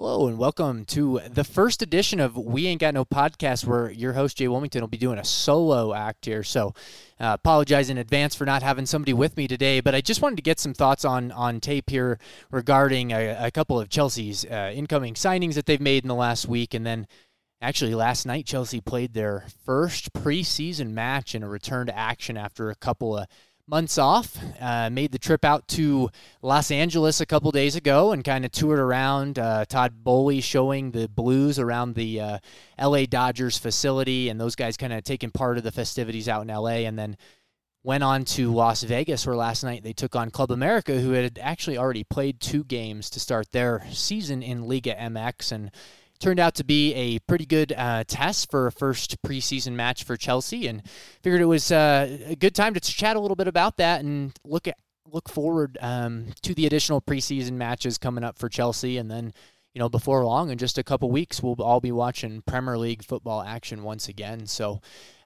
Hello and welcome to the first edition of We Ain't Got No Podcast, where your host Jay Wilmington will be doing a solo act here. So, uh, apologize in advance for not having somebody with me today, but I just wanted to get some thoughts on on tape here regarding a, a couple of Chelsea's uh, incoming signings that they've made in the last week, and then actually last night Chelsea played their first preseason match in a return to action after a couple of months off. Uh, made the trip out to Los Angeles a couple days ago and kind of toured around. Uh, Todd Boehly showing the Blues around the uh, LA Dodgers facility, and those guys kind of taking part of the festivities out in LA. And then went on to Las Vegas, where last night they took on Club America, who had actually already played two games to start their season in Liga MX. And turned out to be a pretty good uh, test for a first preseason match for Chelsea, and figured it was uh, a good time to chat a little bit about that and look at look forward um, to the additional preseason matches coming up for Chelsea, and then you know before long, in just a couple weeks, we'll all be watching Premier League football action once again. So.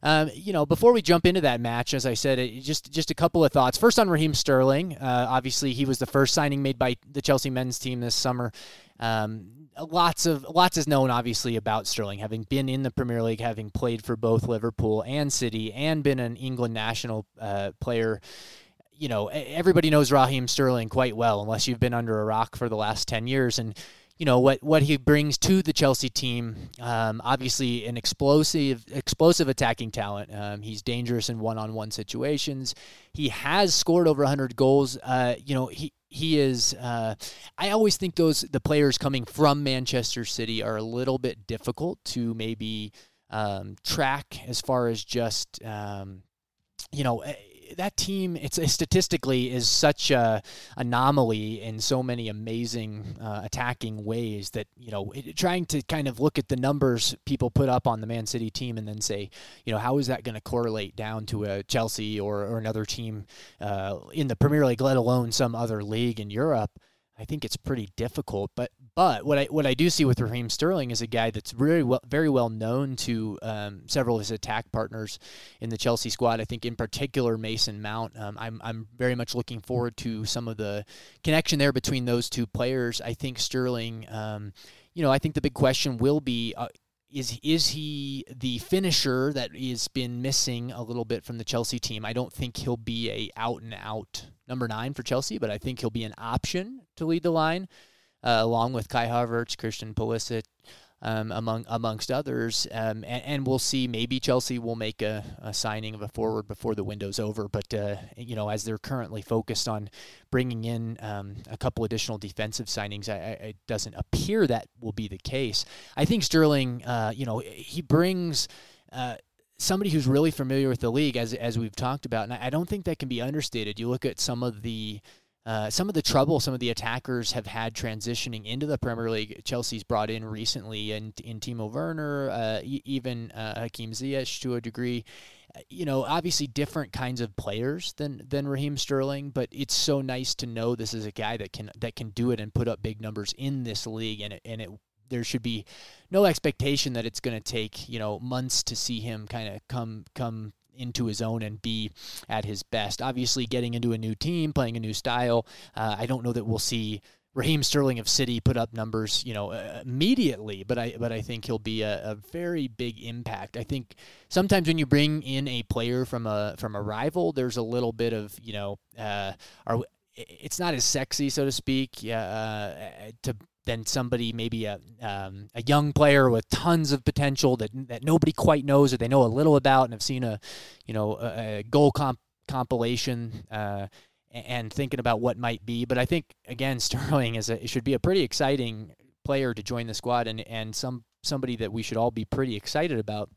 Um, you know, before we jump into that match, as I said, it, just just a couple of thoughts. First on Raheem Sterling. Uh, obviously, he was the first signing made by the Chelsea men's team this summer. Um, lots of lots is known obviously about Sterling having been in the Premier League, having played for both Liverpool and City, and been an England national uh, player. You know, everybody knows Raheem Sterling quite well, unless you've been under a rock for the last ten years, and you know what what he brings to the Chelsea team. Um, obviously, an explosive explosive attacking talent. Um, he's dangerous in one on one situations. He has scored over 100 goals. Uh, you know he he is. Uh, I always think those the players coming from Manchester City are a little bit difficult to maybe um, track as far as just um, you know eh, that team it's statistically is such a anomaly in so many amazing uh, attacking ways that you know it, trying to kind of look at the numbers people put up on the Man City team and then say you know how is that going to correlate down to a Chelsea or, or another team uh, in the Premier League let alone some other league in Europe I think it's pretty difficult. But but what I what I do see with Raheem Sterling is a guy that's very well very well known to um, several of his attack partners in the Chelsea squad. I think in particular Mason Mount. Um, I'm I'm very much looking forward to some of the connection there between those two players. I think Sterling. Um, you know, I think the big question will be. Uh, is is he the finisher that has been missing a little bit from the Chelsea team? I don't think he'll be a out and out number nine for Chelsea, but I think he'll be an option to lead the line, uh, along with Kai Havertz, Christian Pulisic, um, among amongst others. Um, and, and, we'll see. Maybe Chelsea will make a, a, signing of a forward before the window's over. But uh, you know, as they're currently focused on bringing in um, a couple additional defensive signings, I, I, it doesn't appear that will be the case. I think Sterling, uh, you know, he brings. Uh, somebody who's really familiar with the league, as as we've talked about, and I don't think that can be understated. You look at some of the uh, some of the trouble some of the attackers have had transitioning into the Premier League. Chelsea's brought in recently, and in Timo Werner, uh, even uh, Hakim Ziyech to a degree. Uh, you know, obviously different kinds of players than than Raheem Sterling, but it's so nice to know this is a guy that can that can do it and put up big numbers in this league, and it, and it there should be no expectation that it's going to take you know months to see him kind of come come into his own and be at his best. Obviously, getting into a new team, playing a new style, uh, I don't know that we'll see Raheem Sterling of City put up numbers, you know, uh, immediately, but I but I think he'll be a, a, very big impact. I think sometimes when you bring in a player from a from a rival, there's a little bit of you know, uh, are it's not as sexy, so to speak, uh, to than somebody maybe a um, a young player with tons of potential that that nobody quite knows or they know a little about and have seen a you know a, a goal comp compilation uh, and thinking about what might be. But I think again Sterling is a it should be a pretty exciting player to join the squad and and some somebody that we should all be pretty excited about.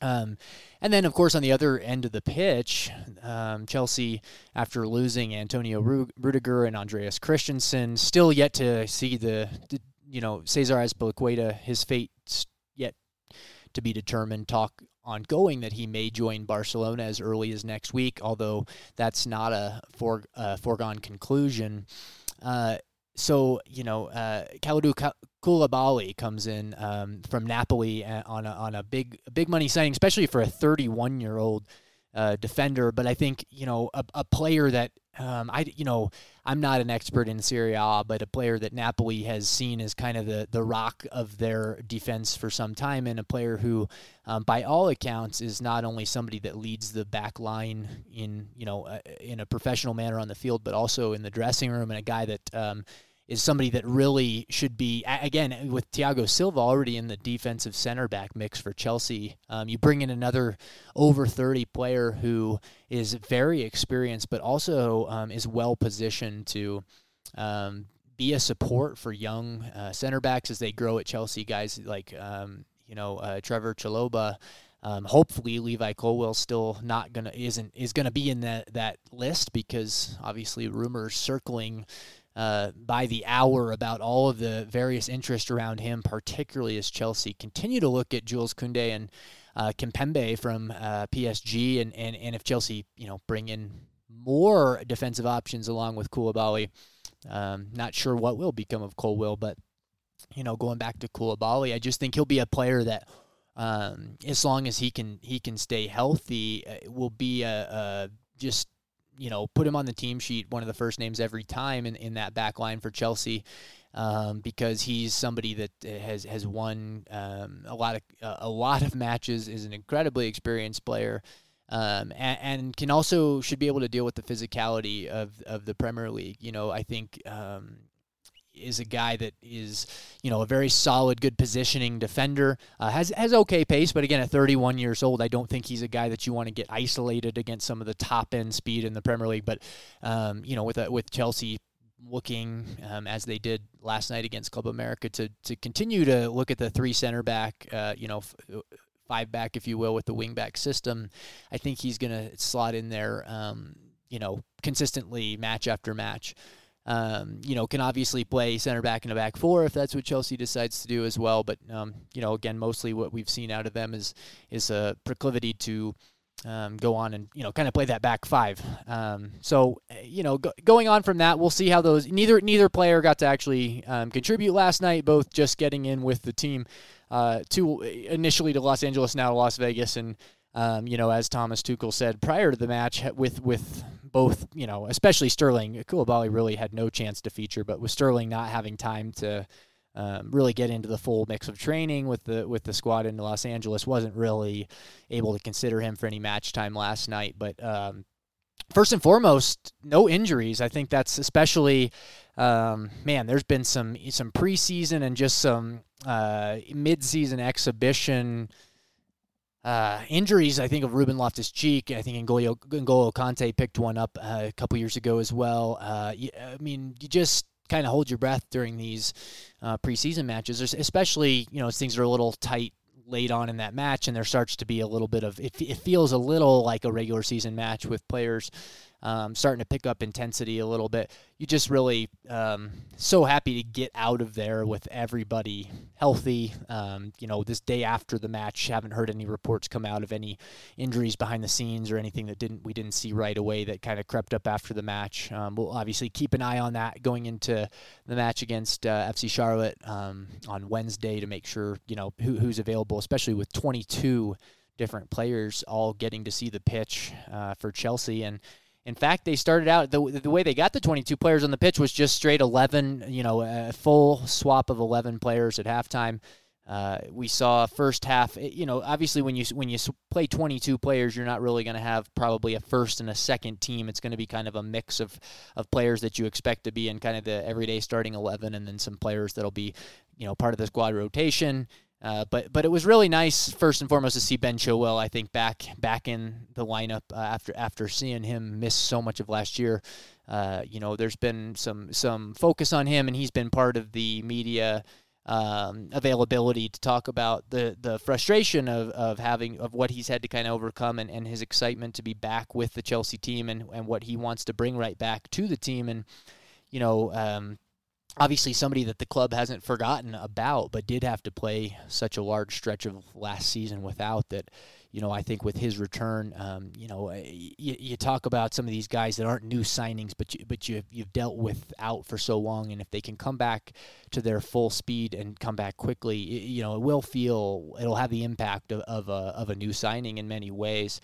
Um, and then, of course, on the other end of the pitch, um, Chelsea, after losing Antonio Rudiger and Andreas Christensen, still yet to see the, the you know, Cesar Azpilicueta, his fate yet to be determined. Talk ongoing that he may join Barcelona as early as next week, although that's not a for, uh, foregone conclusion. Uh, so you know, uh, Kalidou Koulibaly comes in um, from Napoli uh, on a, on a big big money signing, especially for a 31 year old uh, defender. But I think you know a, a player that um, I you know I'm not an expert in Serie A, but a player that Napoli has seen as kind of the the rock of their defense for some time, and a player who, um, by all accounts, is not only somebody that leads the back line in you know uh, in a professional manner on the field, but also in the dressing room, and a guy that um, is somebody that really should be again with Thiago Silva already in the defensive center back mix for Chelsea. Um, you bring in another over 30 player who is very experienced, but also um, is well positioned to um, be a support for young uh, center backs as they grow at Chelsea. Guys like um, you know uh, Trevoh Chalobah. Um, hopefully, Levi Colwill still not gonna isn't is gonna be in that that list because obviously rumors circling uh, by the hour about all of the various interest around him, particularly as Chelsea continue to look at Jules Koundé and uh, from uh, PSG, and, and and if Chelsea you know bring in more defensive options along with Koulibaly, um, not sure what will become of Colwill, but you know going back to Koulibaly, I just think he'll be a player that. Um, as long as he can he can stay healthy, uh, will be a, a just you know, put him on the team sheet, one of the first names every time in, in that back line for Chelsea. Um, because he's somebody that has has won um, a lot of uh, a lot of matches, is an incredibly experienced player, um, and, and, can also should be able to deal with the physicality of of the Premier League. You know, I think um, is a guy that is, you know, a very solid, good positioning defender. Uh, has has okay pace, but again, at 31 years old, I don't think he's a guy that you want to get isolated against some of the top end speed in the Premier League. But um, you know, with a, with Chelsea looking um, as they did last night against Club America to to continue to look at the three center back, uh, you know. F- uh, five back, if you will, with the wing back system. I think he's going to slot in there, um, you know, consistently match after match. Um, you know, can obviously play center back in a back four if that's what Chelsea decides to do as well. But um, you know, again, mostly what we've seen out of them is is a proclivity to um, go on and you know kind of play that back five. Um, so you know, go, going on from that, we'll see how those. Neither neither player got to actually um, contribute last night. Both just getting in with the team uh, to initially to Los Angeles, now to Las Vegas, and um, you know, as Thomas Tuchel said prior to the match, with with both, you know, especially Sterling, Koulibaly really had no chance to feature, but with Sterling not having time to um, really get into the full mix of training with the with the squad in Los Angeles, wasn't really able to consider him for any match time last night. But um, first and foremost, no injuries. I think that's especially, um, man. There's been some some preseason and just some uh, mid-season exhibition uh, injuries, I think of Ruben Loftus Cheek. I think N'Golo, N'Golo Kante picked one up uh, a couple years ago as well. Uh, I mean, you just kind of hold your breath during these uh, preseason matches, especially you know things are a little tight late on in that match, and there starts to be a little bit of it. It feels a little like a regular season match with players um, starting to pick up intensity a little bit. You just really um, so happy to get out of there with everybody healthy. Um, you know, this day after the match, haven't heard any reports come out of any injuries behind the scenes or anything that didn't we didn't see right away that kind of crept up after the match. Um, we'll obviously keep an eye on that going into the match against uh, FC Charlotte um, on Wednesday to make sure you know who, who's available, especially with 22 different players all getting to see the pitch uh, for Chelsea and in fact, they started out the, the way they got the 22 players on the pitch was just straight 11, you know, a full swap of 11 players at halftime. Uh, we saw first half, you know, obviously when you when you play 22 players, you're not really going to have probably a first and a second team. It's going to be kind of a mix of of players that you expect to be in kind of the everyday starting 11, and then some players that'll be, you know, part of the squad rotation. Uh, but but it was really nice first and foremost to see Ben Chilwell. I think back back in the lineup uh, after after seeing him miss so much of last year. Uh, you know, there's been some some focus on him, and he's been part of the media um, availability to talk about the the frustration of, of having of what he's had to kind of overcome, and, and his excitement to be back with the Chelsea team, and and what he wants to bring right back to the team, and you know. Um, obviously somebody that the club hasn't forgotten about, but did have to play such a large stretch of last season without that. You know, I think with his return, um, you know, you, you, talk about some of these guys that aren't new signings, but you, but you you've dealt with out for so long, and if they can come back to their full speed and come back quickly, you know, it will feel it'll have the impact of, of a of a new signing in many ways.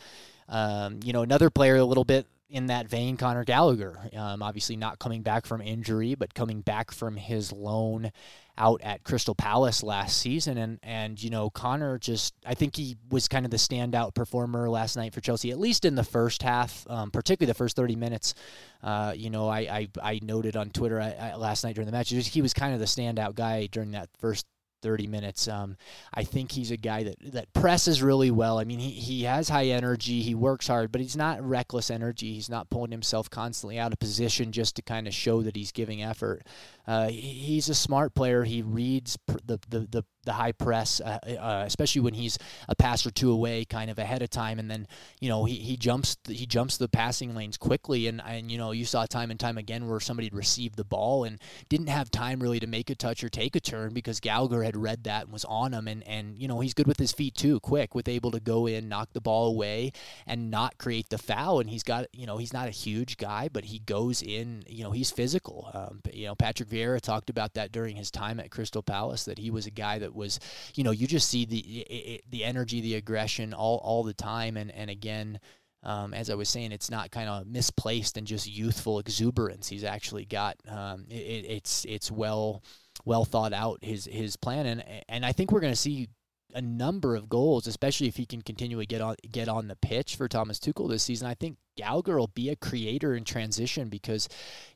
Um, you know, another player a little bit in that vein, Connor Gallagher, um, obviously not coming back from injury, but coming back from his loan out at Crystal Palace last season. And, and, you know, Connor just, I think he was kind of the standout performer last night for Chelsea, at least in the first half, um, particularly the first 30 minutes. Uh, you know, I, I, I, noted on Twitter I, I, last night during the match, he was kind of the standout guy during that first 30 minutes. Um, I think he's a guy that, that presses really well. I mean, he, he has high energy, he works hard, but he's not reckless energy. He's not pulling himself constantly out of position just to kind of show that he's giving effort. Uh, he's a smart player. He reads the, the, the, the high press, uh, uh, especially when he's a pass or two away, kind of ahead of time, and then you know he, he jumps he jumps the passing lanes quickly, and and you know you saw time and time again where somebody received the ball and didn't have time really to make a touch or take a turn because Gallagher had read that and was on him, and and you know he's good with his feet too, quick with able to go in, knock the ball away, and not create the foul, and he's got you know he's not a huge guy, but he goes in, you know he's physical. Um, you know Patrick Vieira talked about that during his time at Crystal Palace that he was a guy that was, you know, you just see the the energy, the aggression all all the time, and and again. Um, as I was saying, it's not kind of misplaced and just youthful exuberance. He's actually got um, it, it's it's well well thought out his his plan, and and I think we're going to see a number of goals, especially if he can continue to get on get on the pitch for Thomas Tuchel this season. I think Gallagher will be a creator in transition because,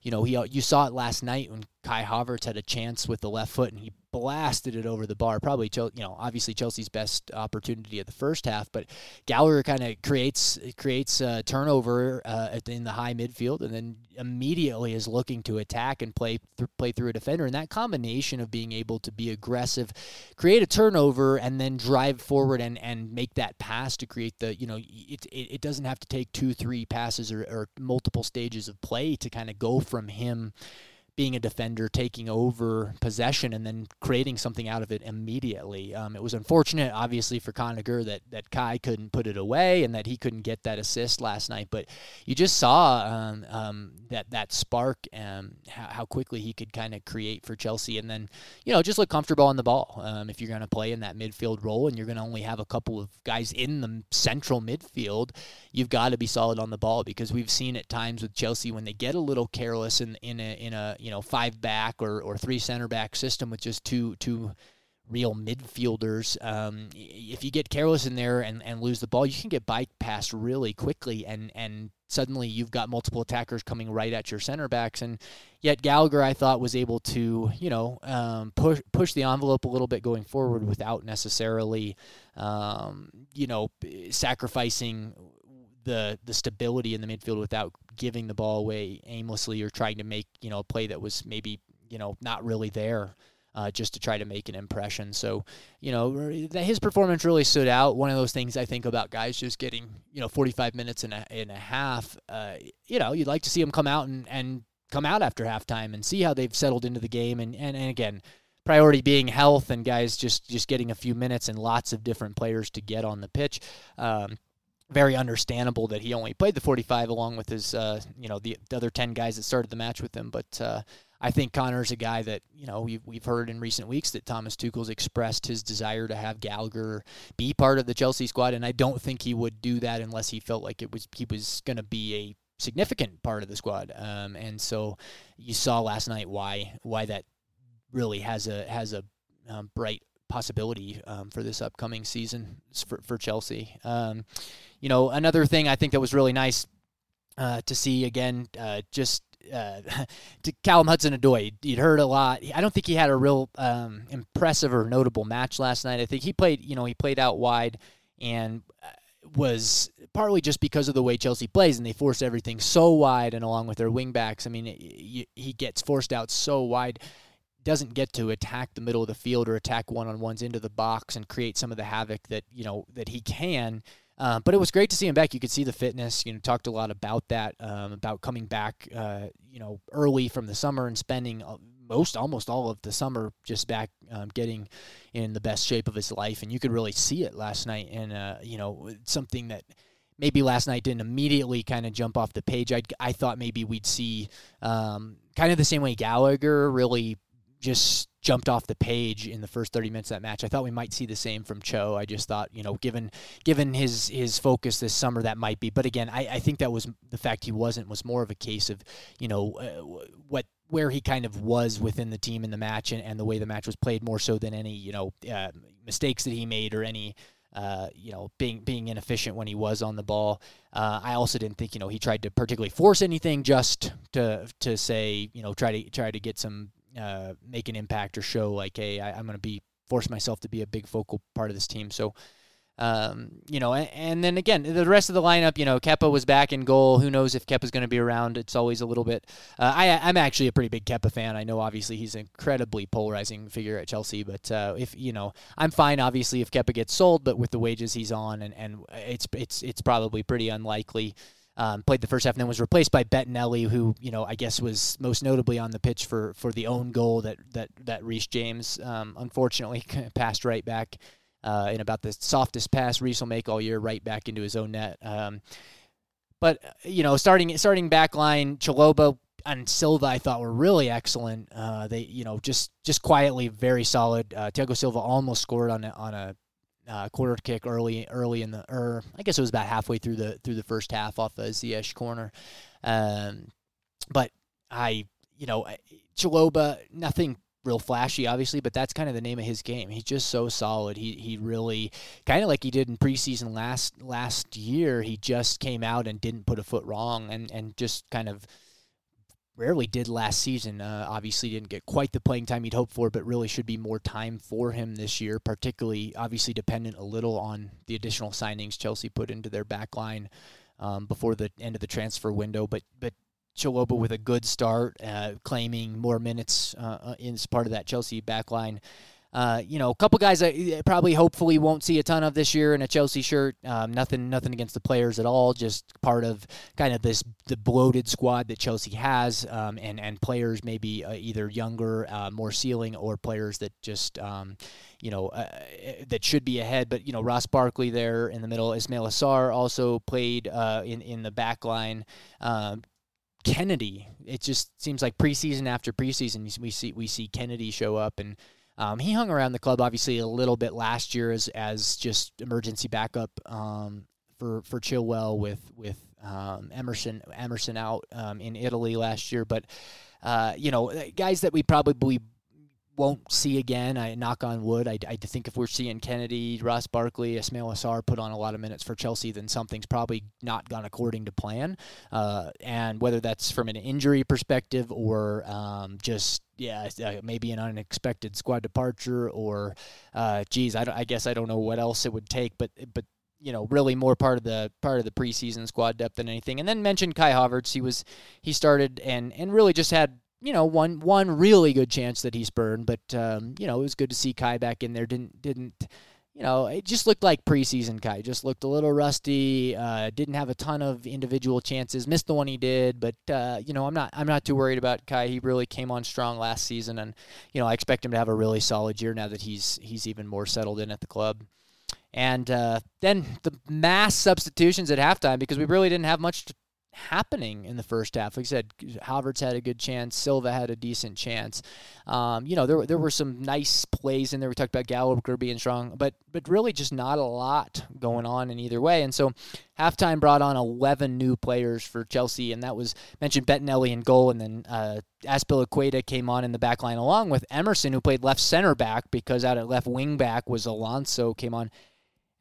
you know, he you saw it last night when Kai Havertz had a chance with the left foot and he blasted it over the bar. Probably, you know, obviously Chelsea's best opportunity of the first half, but Gallagher kind of creates creates a turnover uh, in the high midfield and then immediately is looking to attack and play th- play through a defender. And that combination of being able to be aggressive, create a turnover, and then drive forward and and make that pass to create the you know it it, it doesn't have to take two three passes or, or multiple stages of play to kind of go from him being a defender, taking over possession, and then creating something out of it immediately. Um, it was unfortunate, obviously, for Conagher that that Kai couldn't put it away and that he couldn't get that assist last night. But you just saw um, um, that that spark and how, how, quickly he could kind of create for Chelsea, and then you know just look comfortable on the ball. Um, if you're going to play in that midfield role and you're going to only have a couple of guys in the central midfield, you've got to be solid on the ball because we've seen at times with Chelsea when they get a little careless in in a in a you know five back or, or three center back system with just two two real midfielders. Um, if you get careless in there and, and lose the ball, you can get bypassed really quickly, and and suddenly you've got multiple attackers coming right at your center backs. And yet Gallagher, I thought, was able to you know um, push push the envelope a little bit going forward without necessarily um, you know sacrificing the the stability in the midfield without giving the ball away aimlessly or trying to make you know a play that was maybe you know not really there. Uh, just to try to make an impression. So, you know, his performance really stood out. One of those things I think about guys just getting, you know, 45 minutes and a, and a half. Uh, you know, you'd like to see them come out and, and come out after halftime and see how they've settled into the game. And, and, and again, priority being health and guys just, just getting a few minutes and lots of different players to get on the pitch. Um, very understandable that he only played the 45 along with his, uh, you know, the, the, other 10 guys that started the match with him. But uh, I think Connor's a guy that, you know, we've, we've heard in recent weeks that Thomas Tuchel's expressed his desire to have Gallagher be part of the Chelsea squad. And I don't think he would do that unless he felt like it was he was going to be a significant part of the squad. Um, and so you saw last night why why that really has a has a um, bright possibility um, for this upcoming season for, for Chelsea. Um, you know, another thing I think that was really nice uh, to see again, uh, just uh, to Callum Hudson-Odoi. You'd heard a lot. I don't think he had a real um, impressive or notable match last night. I think he played, you know, he played out wide and uh, was partly just because of the way Chelsea plays and they force everything so wide and along with their wingbacks. I mean, he gets forced out so wide doesn't get to attack the middle of the field or attack one-on-ones into the box and create some of the havoc that, you know, that he can uh, but it was great to see him back. You could see the fitness. You know, talked a lot about that, um, about coming back. Uh, you know, early from the summer and spending most, almost all of the summer just back, um, getting in the best shape of his life. And you could really see it last night. And uh, you know, something that maybe last night didn't immediately kind of jump off the page. I I thought maybe we'd see um, kind of the same way Gallagher really just jumped off the page in the first 30 minutes of that match. I thought we might see the same from Cho. I just thought, you know, given given his his focus this summer, that might be. But again, I, I think that was the fact he wasn't was more of a case of, you know, uh, what where he kind of was within the team in the match and, and the way the match was played more so than any, you know, uh, mistakes that he made or any uh, you know, being being inefficient when he was on the ball. Uh, I also didn't think you know he tried to particularly force anything just to to say you know try to try to get some uh, make an impact or show like hey I, I'm going to be force myself to be a big focal part of this team. So um, you know, and, and, then again, the rest of the lineup, you know, Kepa was back in goal. Who knows if Kepa's going to be around? It's always a little bit. Uh, I, I'm actually a pretty big Kepa fan. I know obviously he's an incredibly polarizing figure at Chelsea, but uh, if you know, I'm fine obviously if Kepa gets sold, but with the wages he's on, and, and it's it's it's probably pretty unlikely. Um, played the first half and then was replaced by Bettinelli, who you know I guess was most notably on the pitch for for the own goal that that that Reece James um, unfortunately passed right back uh, in about the softest pass Reece will make all year, right back into his own net. Um, but you know, starting starting back line, Chalobah and Silva, I thought were really excellent. Uh, they, you know, just just quietly very solid. Uh, Thiago Silva almost scored on a, on a uh, corner kick early early in the, or I guess it was about halfway through the through the first half off a Ziyech corner. Um, but I, you know, Chalobah, nothing real flashy, obviously, but that's kind of the name of his game. He's just so solid. He he really kind of like he did in preseason last last year. He just came out and didn't put a foot wrong, and and just kind of rarely did last season. Uh, obviously, didn't get quite the playing time he'd hoped for, but really should be more time for him this year. Particularly, obviously, dependent a little on the additional signings Chelsea put into their back line. Um, before the end of the transfer window, but but Chalobah with a good start, uh, claiming more minutes uh, uh in part of that Chelsea back backline. Uh, you know, a couple guys I probably hopefully won't see a ton of this year in a Chelsea shirt. Um, nothing, nothing against the players at all. Just part of kind of this the bloated squad that Chelsea has, um, and and players maybe uh, either younger, uh, more ceiling, or players that just um, you know uh, that should be ahead. But you know, Ross Barkley there in the middle. Ismail Sarr also played uh, in in the back line. Um, Kennedy. It just seems like preseason after preseason, we see we see Kennedy show up, and um, he hung around the club obviously a little bit last year as as just emergency backup um, for for Chilwell with with um, Emerson Emerson out um, in Italy last year, but. Uh, you know, guys that we probably won't see again. I knock on wood. I, I think if we're seeing Kennedy, Ross Barkley, Ismaila Sarr put on a lot of minutes for Chelsea, then something's probably not gone according to plan. Uh, and whether that's from an injury perspective or um, just yeah, uh, maybe an unexpected squad departure, or uh, geez, I, I guess I don't know what else it would take, but but you know really more part of the part of the preseason squad depth than anything. And then mentioned Kai Havertz. He was he started and and really just had you know, one one really good chance that he's burned, but um, you know, it was good to see Kai back in there. Didn't didn't you know, it just looked like preseason Kai. Just looked a little rusty. Uh, didn't have a ton of individual chances. Missed the one he did, but uh, you know, I'm not I'm not too worried about Kai. He really came on strong last season, and you know, I expect him to have a really solid year now that he's he's even more settled in at the club. And uh, then the mass substitutions at halftime because we really didn't have much to happening in the first half. Like I said, Havertz had a good chance. Silva had a decent chance. Um, you know, there, there were some nice plays in there. We talked about Gallagher being strong, but but really just not a lot going on in either way. And so halftime brought on 11 new players for Chelsea, and that was mentioned Bettinelli in goal, and then uh, came on in the back line along with Emerson, who played left center back because out at left wing back was Alonso came on.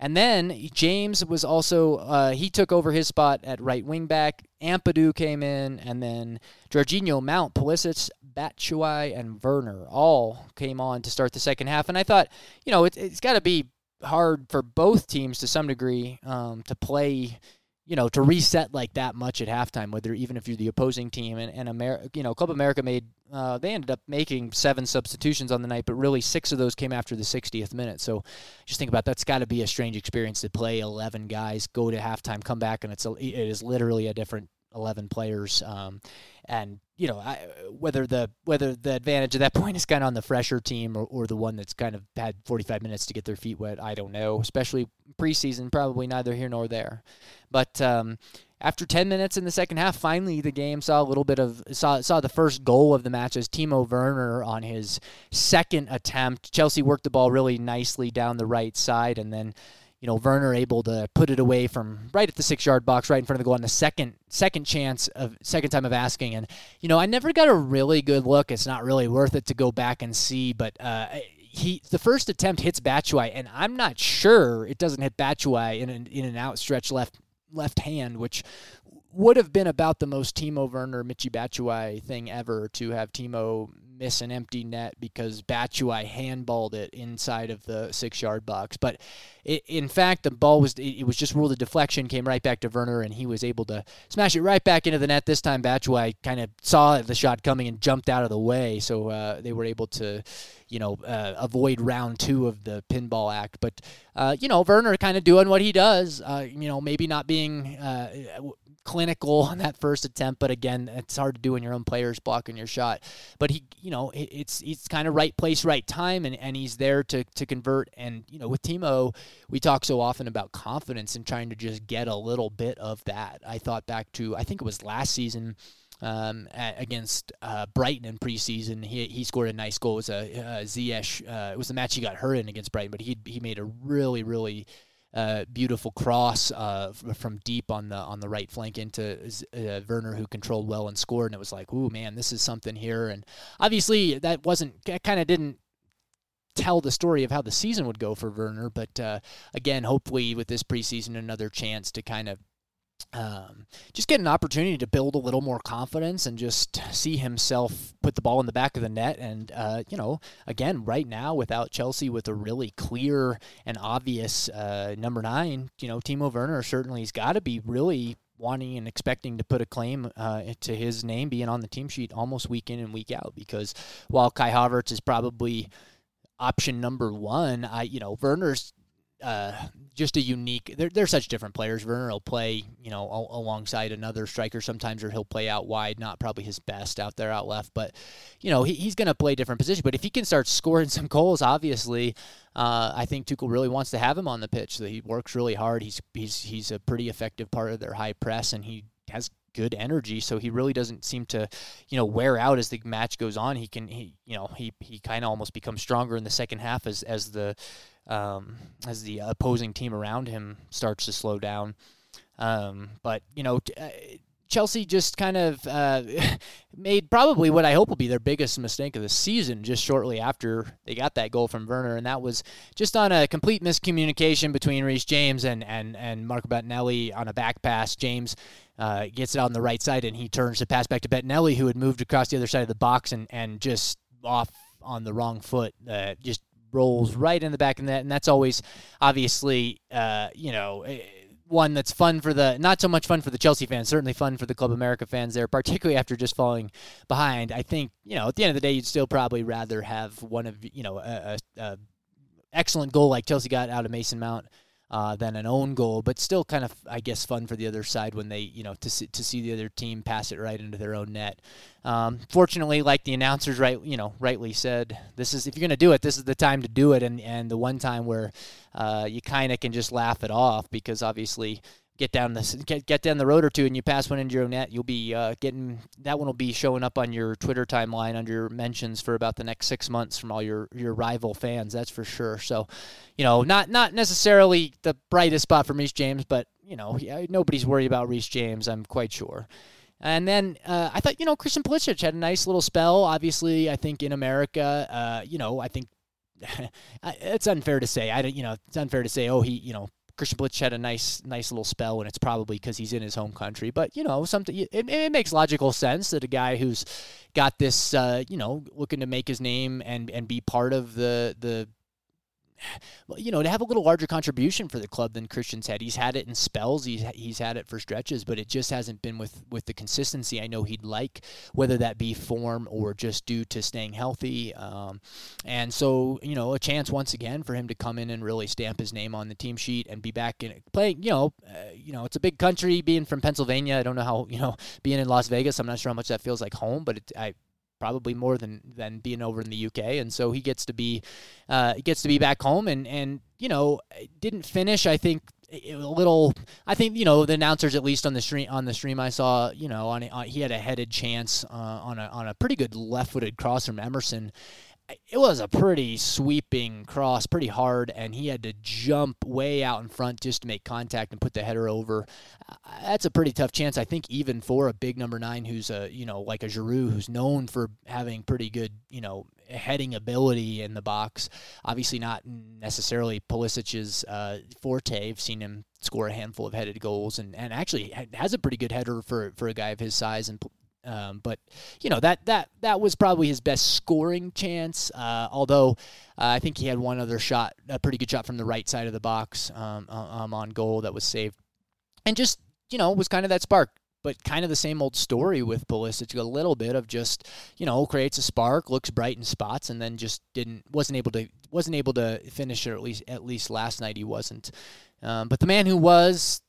And then James was also uh, he took over his spot at right wing back. Ampadu came in, and then Jorginho, Mount, Pulisic, Batshuayi, and Werner all came on to start the second half. And I thought, you know, it, has got to be hard for both teams to some degree um, to play you know, to reset like that much at halftime, whether even if you're the opposing team and, and America, you know, Club America made, uh, they ended up making seven substitutions on the night, but really six of those came after the 60th minute. So just think about that's got to be a strange experience to play 11 guys, go to halftime, come back, and it's a, it is literally a different 11 players. Um, and you know I, whether the whether the advantage at that point is kind of on the fresher team or, or the one that's kind of had 45 minutes to get their feet wet i don't know especially preseason probably neither here nor there but um, after 10 minutes in the second half, finally the game saw a little bit of saw saw the first goal of the match as Timo Werner on his second attempt. Chelsea worked the ball really nicely down the right side, and then you know Werner able to put it away from right at the six yard box, right in front of the goal on the second second chance of second time of asking. And you know I never got a really good look. It's not really worth it to go back and see, but. Uh, he the first attempt hits Batshuayi, and I'm not sure it doesn't hit Batshuayi in an in an outstretched left left hand, which would have been about the most Timo Werner, Michy Batshuayi thing ever to have Timo miss an empty net because Batshuayi handballed it inside of the six yard box. But it, in fact, the ball was it, was just ruled a deflection, came right back to Werner, and he was able to smash it right back into the net. This time, Batshuayi kind of saw the shot coming and jumped out of the way, so uh, they were able to, you know, uh, avoid round two of the pinball act. But uh, you know, Werner kind of doing what he does. Uh, you know, maybe not being uh, clinical on that first attempt, but again, it's hard to do when your own player's blocking your shot. But he, you know, it's it's kind of right place, right time, and, and he's there to to convert. And you know, with Timo, we talk so often about confidence and trying to just get a little bit of that. I thought back to I think it was last season. Um, against uh, Brighton in preseason. He, he scored a nice goal. It was a uh, Ziyech. Uh, it was the match he got hurt in against Brighton, but he he made a really really beautiful cross uh, from deep on the on the right flank into uh, Werner, who controlled well and scored. And it was like, "Ooh, man, this is something here." And obviously, that wasn't kind of didn't tell the story of how the season would go for Werner. But uh, again, hopefully, with this preseason, another chance to kind of um, just get an opportunity to build a little more confidence and just see himself put the ball in the back of the net. And, uh, you know, again, right now, without Chelsea with a really clear and obvious uh, number nine, you know, Timo Werner certainly has got to be really wanting and expecting to put a claim uh, to his name being on the team sheet almost week in and week out. Because while Kai Havertz is probably option number one, I, you know, Werner's uh, just a unique. They're, they're such different players. Werner will play, you know, alongside another striker sometimes, or he'll play out wide. Not probably his best out there out left, but you know he, he's going to play different positions. But if he can start scoring some goals, obviously, uh, I think Tuchel really wants to have him on the pitch. So he works really hard. He's he's he's a pretty effective part of their high press, and he has good energy so he really doesn't seem to you know wear out as the match goes on he can he you know he he kind of almost becomes stronger in the second half as as the um, as the opposing team around him starts to slow down. Um, but you know, uh, Chelsea just kind of uh, made probably what I hope will be their biggest mistake of the season just shortly after they got that goal from Werner, and that was just on a complete miscommunication between Reece James and and and Marco Bettinelli on a back pass. James uh, gets it on the right side, and he turns to pass back to Bettinelli, who had moved across the other side of the box and and just off on the wrong foot, uh, just rolls right in the back of net, and that's always obviously uh, you know eh, one that's fun for the not so much fun for the Chelsea fans, certainly fun for the Club America fans there, particularly after just falling behind. I think you know at the end of the day, you'd still probably rather have one of you know a, a, a excellent goal like Chelsea got out of Mason Mount uh, than an own goal, but still kind of, I guess, fun for the other side when they, you know, to see, to see the other team pass it right into their own net. Um, fortunately, like the announcers right, you know, rightly said, this is if you're going to do it, this is the time to do it, and and the one time where uh, you kind of can just laugh it off because obviously get down the get, get down the road or two and you pass one into your net, you'll be uh, getting that one will be showing up on your Twitter timeline under your mentions for about the next six months from all your your rival fans. That's for sure. So, you know, not not necessarily the brightest spot for Reece James, but you know, yeah, nobody's worried about Reece James. I'm quite sure. And then uh, I thought, you know, Christian Pulisic had a nice little spell. Obviously, I think in America, uh, you know, I think it's unfair to say. I don't, you know, it's unfair to say, oh, he, you know, Christian Pulisic had a nice, nice little spell, and it's probably because he's in his home country. But you know, something it, it makes logical sense that a guy who's got this, uh, you know, looking to make his name and and be part of the the you know, to have a little larger contribution for the club than Christian's had. He's had it in spells. He's he's had it for stretches, but it just hasn't been with with the consistency I know he'd like, whether that be form or just due to staying healthy. Um, and so, you know, a chance once again for him to come in and really stamp his name on the team sheet and be back in playing. You know, uh, you know, it's a big country. Being from Pennsylvania, I don't know how you know being in Las Vegas. I'm not sure how much that feels like home, but it, I probably more than than being over in the UK, and so he gets to be uh, gets to be back home, and and you know didn't finish. I think a little. I think you know the announcers at least on the stream on the stream I saw you know on, on he had a headed chance uh, on a on a pretty good left-footed cross from Emerson. It was a pretty sweeping cross, pretty hard, and he had to jump way out in front just to make contact and put the header over. Uh, that's a pretty tough chance, I think, even for a big number nine who's a you know like a Giroud who's known for having pretty good you know heading ability in the box. Obviously, not necessarily Pulisic's uh, forte. I've seen him score a handful of headed goals, and, and actually has a pretty good header for for a guy of his size. And um, but you know that that that was probably his best scoring chance. Uh, although uh, I think he had one other shot, a pretty good shot from the right side of the box um, um, on goal that was saved, and just you know was kind of that spark but kind of the same old story with Pulisic. A little bit of just, you know, creates a spark, looks bright in spots, and then just didn't wasn't able to wasn't able to finish it. At least at least last night he wasn't. Um, but the man who was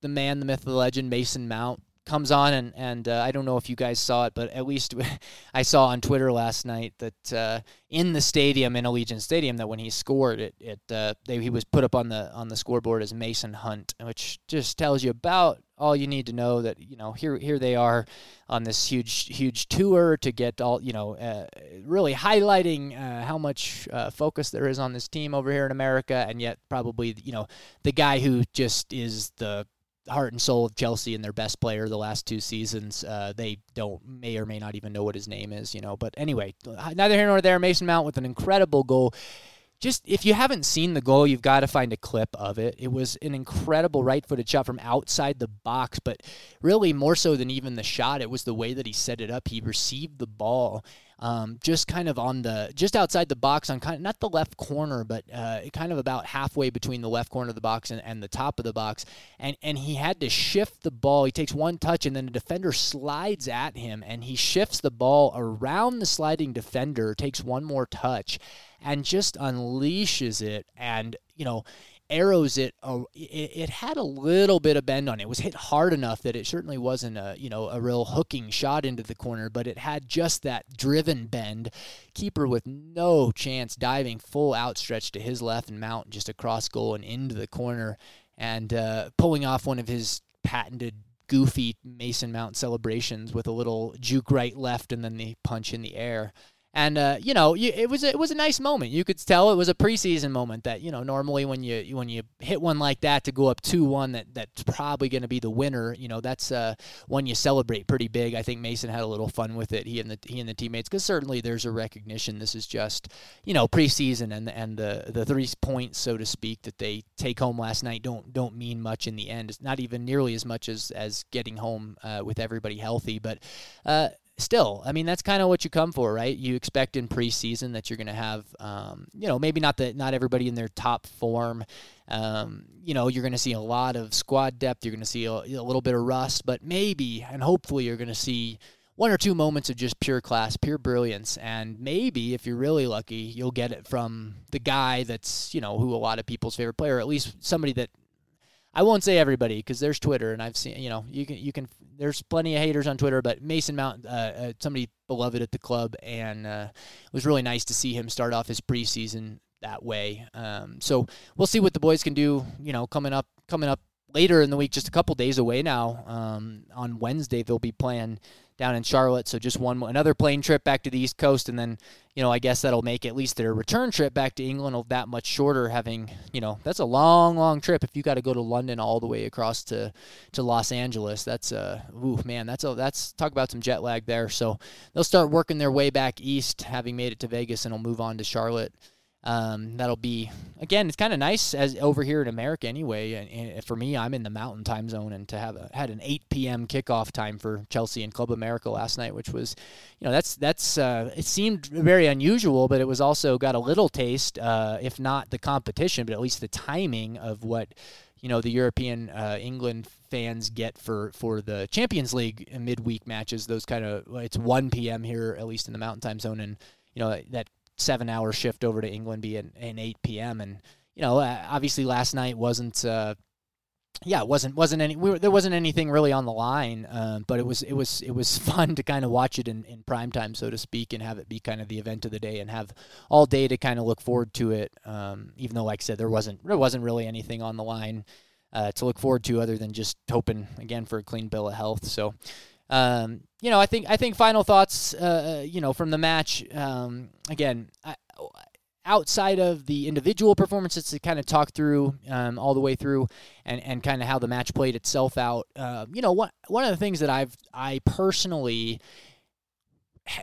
the man, the myth, the legend, Mason Mount comes on and and uh, I don't know if you guys saw it, but at least I saw on Twitter last night that uh, in the stadium in Allegiant Stadium that when he scored it it uh, they, he was put up on the on the scoreboard as Mason Hunt, which just tells you about all you need to know that you know here here they are on this huge huge tour to get all you know uh, really highlighting uh, how much uh, focus there is on this team over here in America, and yet probably you know the guy who just is the heart and soul of Chelsea and their best player the last two seasons. Uh, they don't may or may not even know what his name is, you know. But anyway, neither here nor there. Mason Mount with an incredible goal. Just if you haven't seen the goal, you've got to find a clip of it. It was an incredible right-footed shot from outside the box, but really more so than even the shot, it was the way that he set it up. He received the ball um, just kind of on the just outside the box on kind of not the left corner, but uh, kind of about halfway between the left corner of the box and, and the top of the box. And and he had to shift the ball. He takes one touch and then the defender slides at him and he shifts the ball around the sliding defender, takes one more touch, and just unleashes it. And you know arrows it, uh, it, it had a little bit of bend on it. It was hit hard enough that it certainly wasn't a you know a real hooking shot into the corner, but it had just that driven bend. Keeper with no chance diving full outstretched to his left and mount just across goal and into the corner and uh, pulling off one of his patented goofy Mason Mount celebrations with a little juke right left and then the punch in the air. And uh, you know, you, it was a, it was a nice moment. You could tell it was a preseason moment that you know normally when you when you hit one like that to go up two one that that's probably going to be the winner. You know, that's uh, one you celebrate pretty big. I think Mason had a little fun with it. He and the he and the teammates because certainly there's a recognition. This is just you know preseason and and the the three points so to speak that they take home last night don't don't mean much in the end. It's not even nearly as much as as getting home uh, with everybody healthy, but. Still, I mean, that's kind of what you come for, right? You expect in preseason that you're going to have, um, you know, maybe not that not everybody in their top form. Um, you know, you're going to see a lot of squad depth. You're going to see a, a, little bit of rust, but maybe and hopefully you're going to see one or two moments of just pure class, pure brilliance, and maybe if you're really lucky, you'll get it from the guy that's you know who a lot of people's favorite player, or at least somebody that I won't say everybody because there's Twitter, and I've seen you know you can you can there's plenty of haters on Twitter, but Mason Mount, uh, uh, somebody beloved at the club, and uh, it was really nice to see him start off his preseason that way. Um, so we'll see what the boys can do. You know, coming up coming up later in the week, just a couple days away now. Um, on Wednesday they'll be playing down in Charlotte. So just one another plane trip back to the East Coast, and then you know I guess that'll make at least their return trip back to England that much shorter. Having you know that's a long, long trip. If you got to go to London all the way across to to Los Angeles, that's a uh, ooh man, that's a that's talk about some jet lag there. So they'll start working their way back east, having made it to Vegas, and will move on to Charlotte. Um, that'll be again. It's kind of nice as over here in America anyway. And, and, for me, I'm in the Mountain Time zone, and to have a, had an 8 p.m. kickoff time for Chelsea and Club America last night, which was, you know, that's that's uh, it seemed very unusual, but it was also got a little taste, uh, if not the competition, but at least the timing of what you know the European uh, England fans get for for the Champions League midweek matches. Those kind of it's 1 p.m. here, at least in the Mountain Time zone, and you know that seven hour shift over to England be an, 8 p.m. And, you know, uh, obviously last night wasn't, uh, yeah, wasn't wasn't any we were, there wasn't anything really on the line, um, but it was it was it was fun to kind of watch it in, in prime time, so to speak, and have it be kind of the event of the day, and have all day to kind of look forward to it. Um, even though, like I said, there wasn't there wasn't really anything on the line uh, to look forward to other than just hoping again for a clean bill of health. So. Um, you know, I think I think final thoughts. Uh, uh you know, from the match. Um, again, I, outside of the individual performances to kind of talk through um, all the way through and, and kind of how the match played itself out. Uh, you know, one one of the things that I've I personally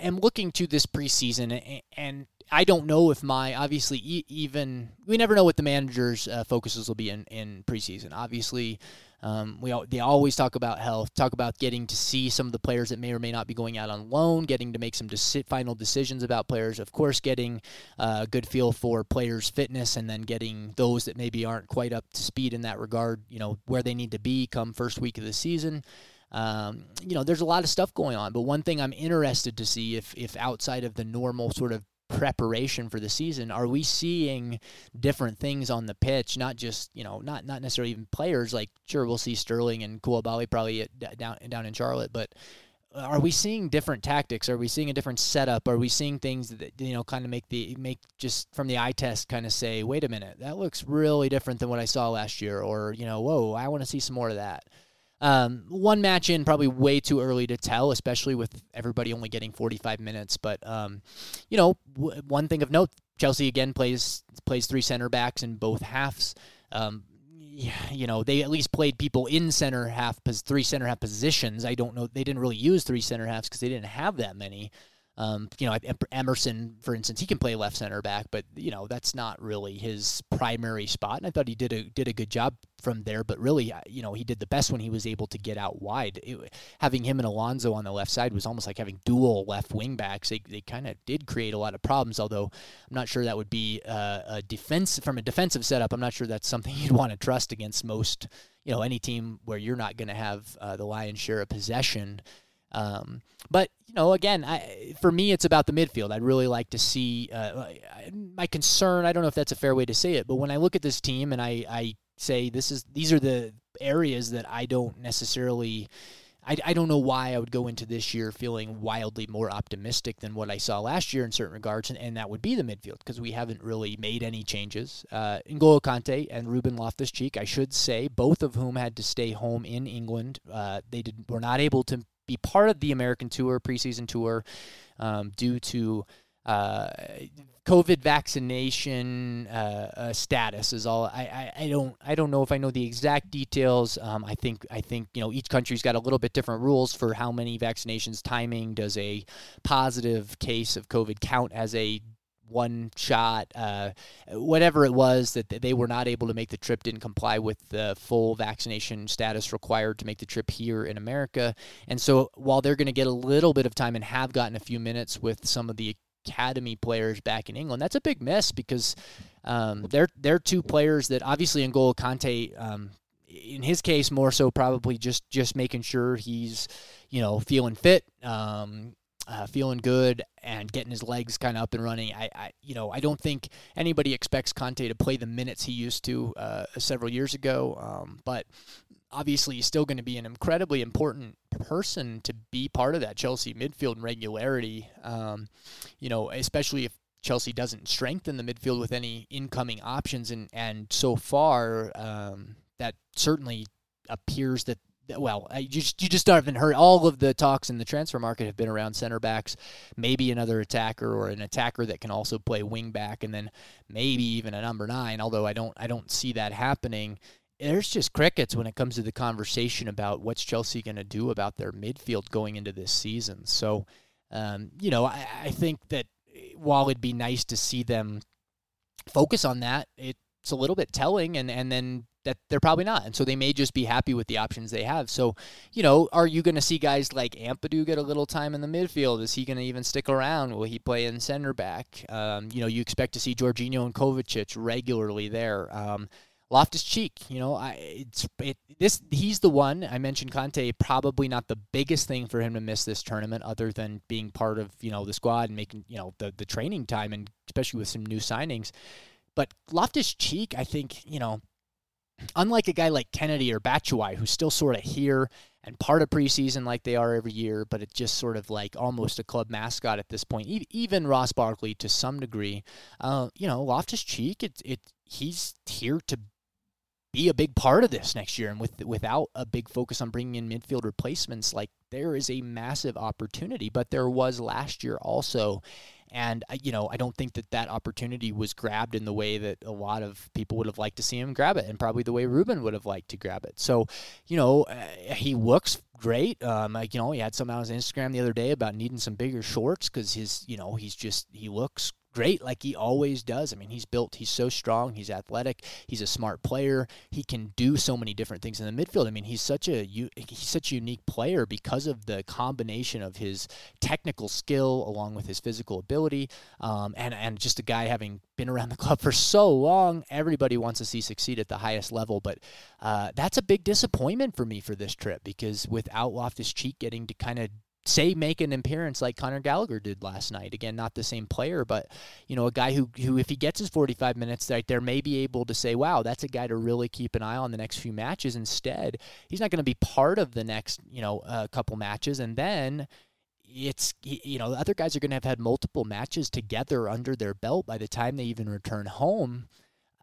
am looking to this preseason, and I don't know if my obviously even we never know what the manager's uh, focuses will be in in preseason. Obviously, um, we they always talk about health, talk about getting to see some of the players that may or may not be going out on loan, getting to make some deci- final decisions about players. Of course, getting uh, a good feel for players' fitness, and then getting those that maybe aren't quite up to speed in that regard. You know where they need to be come first week of the season. Um, you know, there's a lot of stuff going on, but one thing I'm interested to see if if outside of the normal sort of preparation for the season are we seeing different things on the pitch? Not just you know not not necessarily even players like sure we'll see Sterling and Koulibaly probably uh, at, down down in Charlotte but are we seeing different tactics? Are we seeing a different setup? Are we seeing things that you know kind of make the make just from the eye test kind of say wait a minute that looks really different than what I saw last year or you know whoa I want to see some more of that um, one match in, probably way too early to tell, especially with everybody only getting 45 minutes. But um, you know, w- one thing of note: Chelsea again plays plays three center backs in both halves. Um, yeah, you know, they at least played people in center half, three center half positions. I don't know; they didn't really use three center halves because they didn't have that many. Um, you know, Emerson, for instance, he can play left center back, but you know that's not really his primary spot. And I thought he did a did a good job from there. But really, uh, you know, he did the best when he was able to get out wide. It, having him and Alonso on the left side was almost like having dual left wing backs. They they kind of did create a lot of problems. Although I'm not sure that would be uh, a defense from a defensive setup. I'm not sure that's something you'd want to trust against most. You know, any team where you're not going to have uh, the lion's share of possession. Um, but you know, again, I, for me, it's about the midfield. I'd really like to see uh, my concern. I don't know if that's a fair way to say it, but when I look at this team and I, I say this is these are the areas that I don't necessarily. I, I don't know why I would go into this year feeling wildly more optimistic than what I saw last year in certain regards, and, and that would be the midfield because we haven't really made any changes. Uh, N'Golo Kante and Ruben Loftus Cheek, I should say, both of whom had to stay home in England. Uh, they did were not able to be part of the American tour, preseason tour, um, due to uh, COVID vaccination uh, uh, status is all. I, I, I, don't I don't know if I know the exact details. Um, I think I think you know each country's got a little bit different rules for how many vaccinations. Timing does a positive case of COVID count as a one shot, uh, whatever it was that they were not able to make the trip, didn't comply with the full vaccination status required to make the trip here in America. And so while they're going to get a little bit of time and have gotten a few minutes with some of the academy players back in England, that's a big miss because um, they're they're two players that obviously N'Golo Kante. Um, in his case, more so probably just just making sure he's, you know, feeling fit, um, uh, feeling good and getting his legs kind of up and running. I, I, you know, I don't think anybody expects Kante to play the minutes he used to uh, several years ago. Um, but obviously, he's still going to be an incredibly important person to be part of that Chelsea midfield and regularity. Um, you know, especially if Chelsea doesn't strengthen the midfield with any incoming options, and and so far, um, that certainly appears that well, you just you just haven't heard all of the talks in the transfer market have been around center backs, maybe another attacker or an attacker that can also play wing back, and then maybe even a number nine. Although I don't I don't see that happening. There's just crickets when it comes to the conversation about what's Chelsea going to do about their midfield going into this season. So, um, you know, I, I think that while it'd be nice to see them focus on that, it's a little bit telling, and and then that they're probably not. And so they may just be happy with the options they have. So, you know, are you going to see guys like Ampadu get a little time in the midfield? Is he going to even stick around? Will he play in center back? Um, you know, you expect to see Jorginho and Kovacic regularly there. Um, Loftus Cheek, you know, I it's it, this he's the one I mentioned. Kante probably not the biggest thing for him to miss this tournament, other than being part of you know the squad and making you know the the training time and especially with some new signings. But Loftus Cheek, I think you know unlike a guy like Kennedy or Batshuayi, who's still sort of here and part of preseason like they are every year, but it's just sort of like almost a club mascot at this point. Even Ross Barkley to some degree, uh, you know, Loftus Cheek, it, it he's here to be a big part of this next year. And with without a big focus on bringing in midfield replacements, like there is a massive opportunity. But there was last year also. And you know, I don't think that that opportunity was grabbed in the way that a lot of people would have liked to see him grab it, and probably the way Ruben would have liked to grab it. So, you know, uh, he looks great. Um, like, you know, he had something on his Instagram the other day about needing some bigger shorts because his, you know, he's just he looks great like he always does. I mean, he's built, he's so strong, he's athletic, he's a smart player. He can do so many different things in the midfield. I mean, he's such a he's such a unique player because of the combination of his technical skill along with his physical ability, um, and and just a guy having been around the club for so long. Everybody wants to see succeed at the highest level, but uh, that's a big disappointment for me for this trip because without Loftus Cheek getting to kind of say make an appearance like Conor Gallagher did last night. Again, not the same player, but you know, a guy who who if he gets his 45 minutes right there may be able to say, "Wow, that's a guy to really keep an eye on the next few matches." Instead, he's not going to be part of the next, you know, uh, couple matches and then it's you know, the other guys are going to have had multiple matches together under their belt by the time they even return home.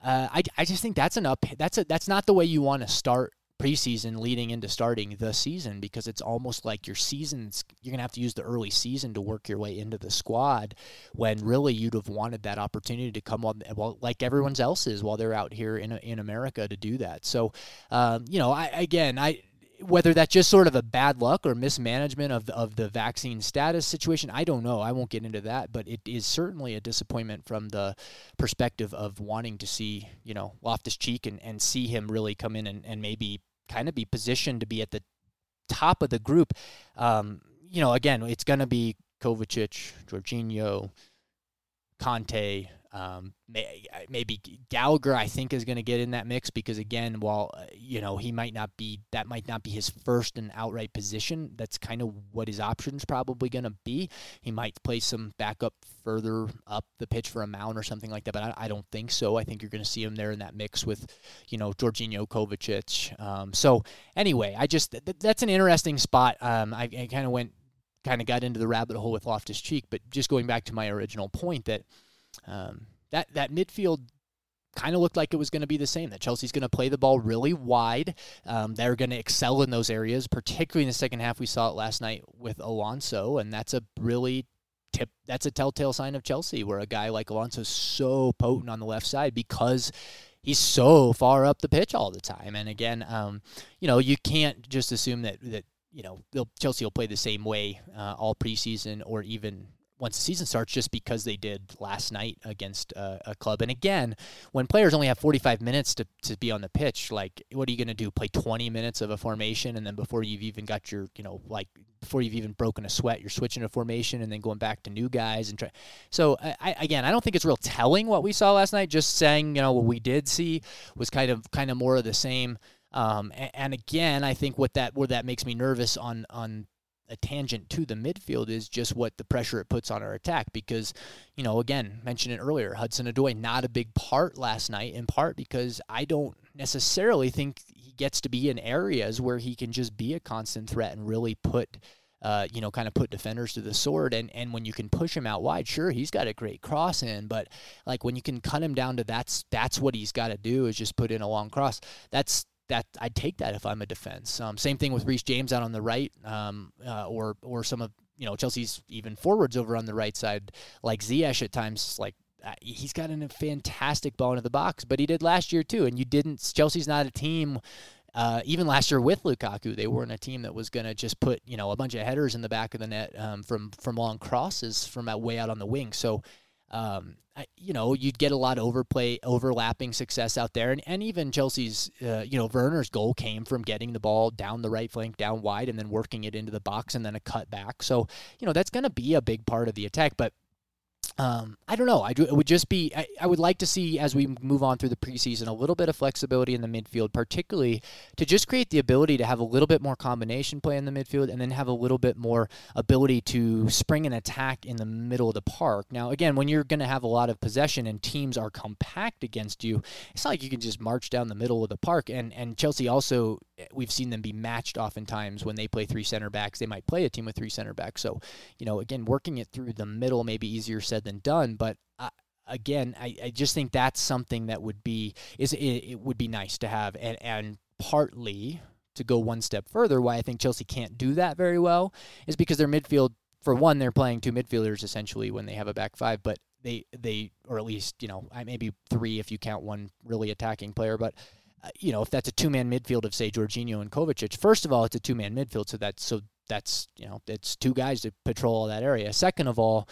Uh, I, I just think that's an up. That's a that's not the way you want to start preseason leading into starting the season because it's almost like your seasons you're going to have to use the early season to work your way into the squad when really you'd have wanted that opportunity to come on well like everyone else is while they're out here in in America to do that so um, you know I again I whether that's just sort of a bad luck or mismanagement of the, of the vaccine status situation, I don't know. I won't get into that, but it is certainly a disappointment from the perspective of wanting to see, you know, Loftus Cheek and, and see him really come in and, and maybe kind of be positioned to be at the top of the group. Um, you know, again, it's going to be Kovacic, Jorginho, Kanté, um, may, maybe Gallagher, I think, is going to get in that mix because again, while uh, you know he might not be that might not be his first and outright position. That's kind of what his options probably going to be. He might play some backup further up the pitch for a Mount or something like that, but I, I don't think so. I think you're going to see him there in that mix with, you know, Jorginho Kovacic. Um, so anyway, I just th- that's an interesting spot. Um, I, I kind of went kind of got into the rabbit hole with Loftus Cheek, but just going back to my original point that um, that that midfield kind of looked like it was going to be the same. That Chelsea's going to play the ball really wide. Um, they're going to excel in those areas, particularly in the second half. We saw it last night with Alonso, and that's a really tip. That's a telltale sign of Chelsea, where a guy like Alonso is so potent on the left side because he's so far up the pitch all the time. And again, um, you know, you can't just assume that that you know Chelsea will play the same way uh, all preseason or even once the season starts just because they did last night against uh, a club. And again, when players only have 45 minutes to, to be on the pitch, like what are you going to do? Play 20 minutes of a formation and then before you've even got your, you know, like before you've even broken a sweat, you're switching a formation and then going back to new guys and try. So I, again, I don't think it's real telling what we saw last night. Just saying, you know, what we did see was kind of kind of more of the same. Um, and, and again, I think what that where that makes me nervous on on a tangent to the midfield is just what the pressure it puts on our attack because you know again mentioned it earlier Hudson Odoi not a big part last night in part because I don't necessarily think he gets to be in areas where he can just be a constant threat and really put uh, you know, kind of put defenders to the sword. And, and when you can push him out wide, sure, he's got a great cross in, but like when you can cut him down to that's that's what he's got to do is just put in a long cross. That's that I'd take that if I'm a defense. Um, same thing with Reece James out on the right, um, uh, or or some of you know Chelsea's even forwards over on the right side, like Ziyech at times. Like uh, he's got a fantastic ball into the box, but he did last year too. And you didn't. Chelsea's not a team. Uh, even last year with Lukaku, they weren't a team that was going to just put you know a bunch of headers in the back of the net um, from from long crosses from out way out on the wing. So um, you know, you'd get a lot of overplay, overlapping success out there, and, and even Chelsea's, uh, you know, Werner's goal came from getting the ball down the right flank, down wide, and then working it into the box, and then a cut back. So, you know, that's going to be a big part of the attack. But um, I don't know. I it would just be. I, I, would like to see as we move on through the preseason a little bit of flexibility in the midfield, particularly to just create the ability to have a little bit more combination play in the midfield, and then have a little bit more ability to spring an attack in the middle of the park. Now, again, when you're going to have a lot of possession and teams are compact against you, it's not like you can just march down the middle of the park. And and Chelsea also, we've seen them be matched oftentimes when they play three center backs. They might play a team with three center backs. So, you know, again, working it through the middle may be easier said than done. But I, again, I, I just think that's something that would be is it, it would be nice to have, and and partly to go one step further, why I think Chelsea can't do that very well is because their midfield, for one, they're playing two midfielders essentially when they have a back five, but they they or at least you know I maybe three if you count one really attacking player, but. Uh, you know, if that's a two-man midfield of say Jorginho and Kovacic, first of all, it's a two-man midfield, so that's so that's you know it's two guys to patrol all that area. Second of all,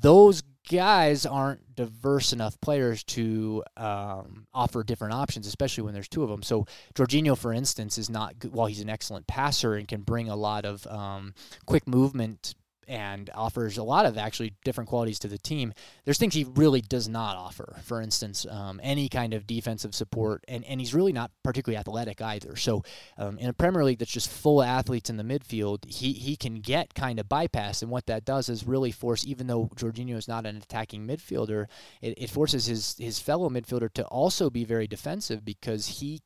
those guys aren't diverse enough players to um, offer different options, especially when there's two of them. So Jorginho, for instance, is not while he's an excellent passer and can bring a lot of um, quick movement and offers a lot of actually different qualities to the team. There's things he really does not offer. For instance, um, any kind of defensive support, and, and he's really not particularly athletic either. So um, in a Premier League that's just full of athletes in the midfield, he he can get kind of bypass, and what that does is really force. Even though Jorginho is not an attacking midfielder, it, it forces his his fellow midfielder to also be very defensive because he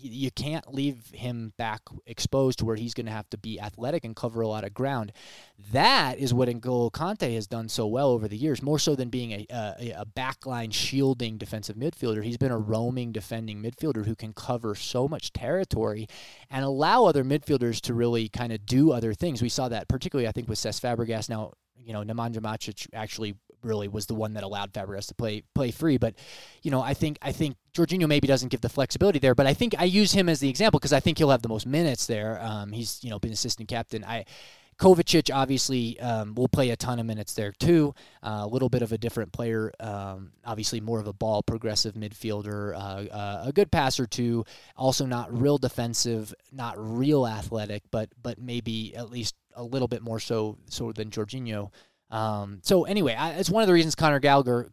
you can't leave him back exposed to where he's going to have to be athletic and cover a lot of ground. That is what N'Golo Kante has done so well over the years, more so than being a, a, a backline shielding defensive midfielder. He's been a roaming defending midfielder who can cover so much territory and allow other midfielders to really kind of do other things. We saw that particularly, I think, with Cesc Fabregas. Now, you know, Nemanja Matic actually really was the one that allowed Fabregas to play play free. But you know, I think I think Jorginho maybe doesn't give the flexibility there. But I think I use him as the example because I think he'll have the most minutes there. Um, he's you know been assistant captain. I. Kovacic obviously um, will play a ton of minutes there too. Uh, a little bit of a different player, um, obviously more of a ball progressive midfielder, uh, uh, a good passer too. Also not real defensive, not real athletic, but but maybe at least a little bit more so so than Jorginho. Um, so anyway, I, it's one of the reasons Conor Gallagher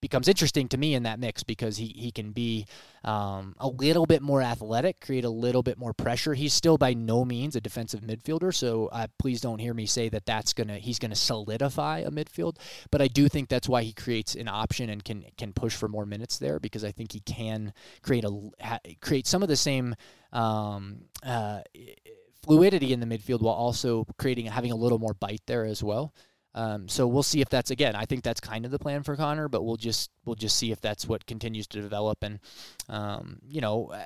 becomes interesting to me in that mix because he, he can be um, a little bit more athletic, create a little bit more pressure. He's still by no means a defensive midfielder, so uh, please don't hear me say that that's gonna he's gonna solidify a midfield. But I do think that's why he creates an option and can can push for more minutes there because I think he can create a create some of the same. Um, uh, fluidity in the midfield while also creating having a little more bite there as well. Um, so we'll see if that's again. I think that's kind of the plan for Conor, but we'll just we'll just see if that's what continues to develop. And um, you know, uh,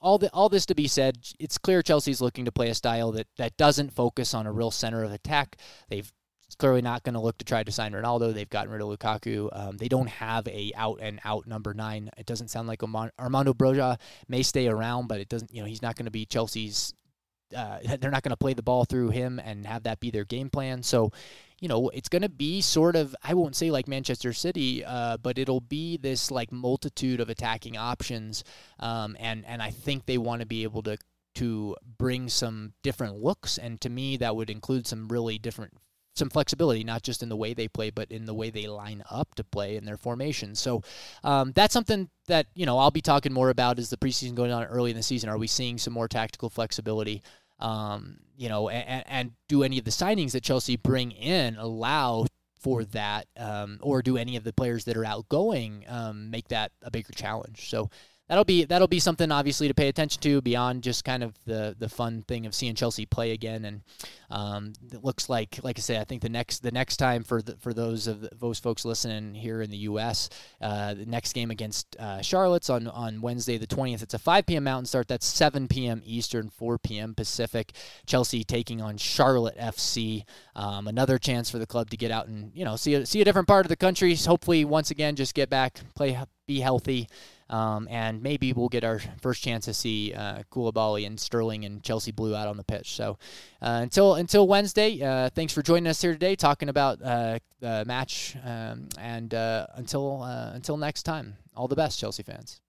all the all this to be said, it's clear Chelsea's looking to play a style that that doesn't focus on a real center of attack. They've clearly not going to look to try to sign Ronaldo. They've gotten rid of Lukaku. Um, they don't have a out and out number nine. It doesn't sound like Armando Broja may stay around, but it doesn't. You know, he's not going to be Chelsea's uh, they're not going to play the ball through him and have that be their game plan. So, you know, it's going to be sort of, I won't say like Manchester City, uh, but it'll be this like multitude of attacking options. Um, and, and I think they want to be able to, to bring some different looks. And to me, that would include some really different some flexibility, not just in the way they play, but in the way they line up to play in their formation. So um, that's something that you know I'll be talking more about as the preseason going on early in the season. Are we seeing some more tactical flexibility? Um, you know, and, and do any of the signings that Chelsea bring in allow for that, um, or do any of the players that are outgoing um, make that a bigger challenge? So that'll be that'll be something obviously to pay attention to beyond just kind of the the fun thing of seeing Chelsea play again. And um, it looks like, like I say, I think the next the next time for the, for those of the, those folks listening here in the U.S., uh, the next game against uh, Charlotte's on on Wednesday the twentieth. It's a 5 p.m. Mountain start. That's 7 p.m. Eastern, 4 p.m. Pacific. Chelsea taking on Charlotte FC. Um, another chance for the club to get out and you know see a, see a different part of the country. Hopefully, once again, just get back, play, be healthy. Um, and maybe we'll get our first chance to see uh, Koulibaly and Sterling and Chelsea Blue out on the pitch. So uh, until until Wednesday, uh, thanks for joining us here today, talking about uh, the match. Um, and uh, until uh, until next time, all the best, Chelsea fans.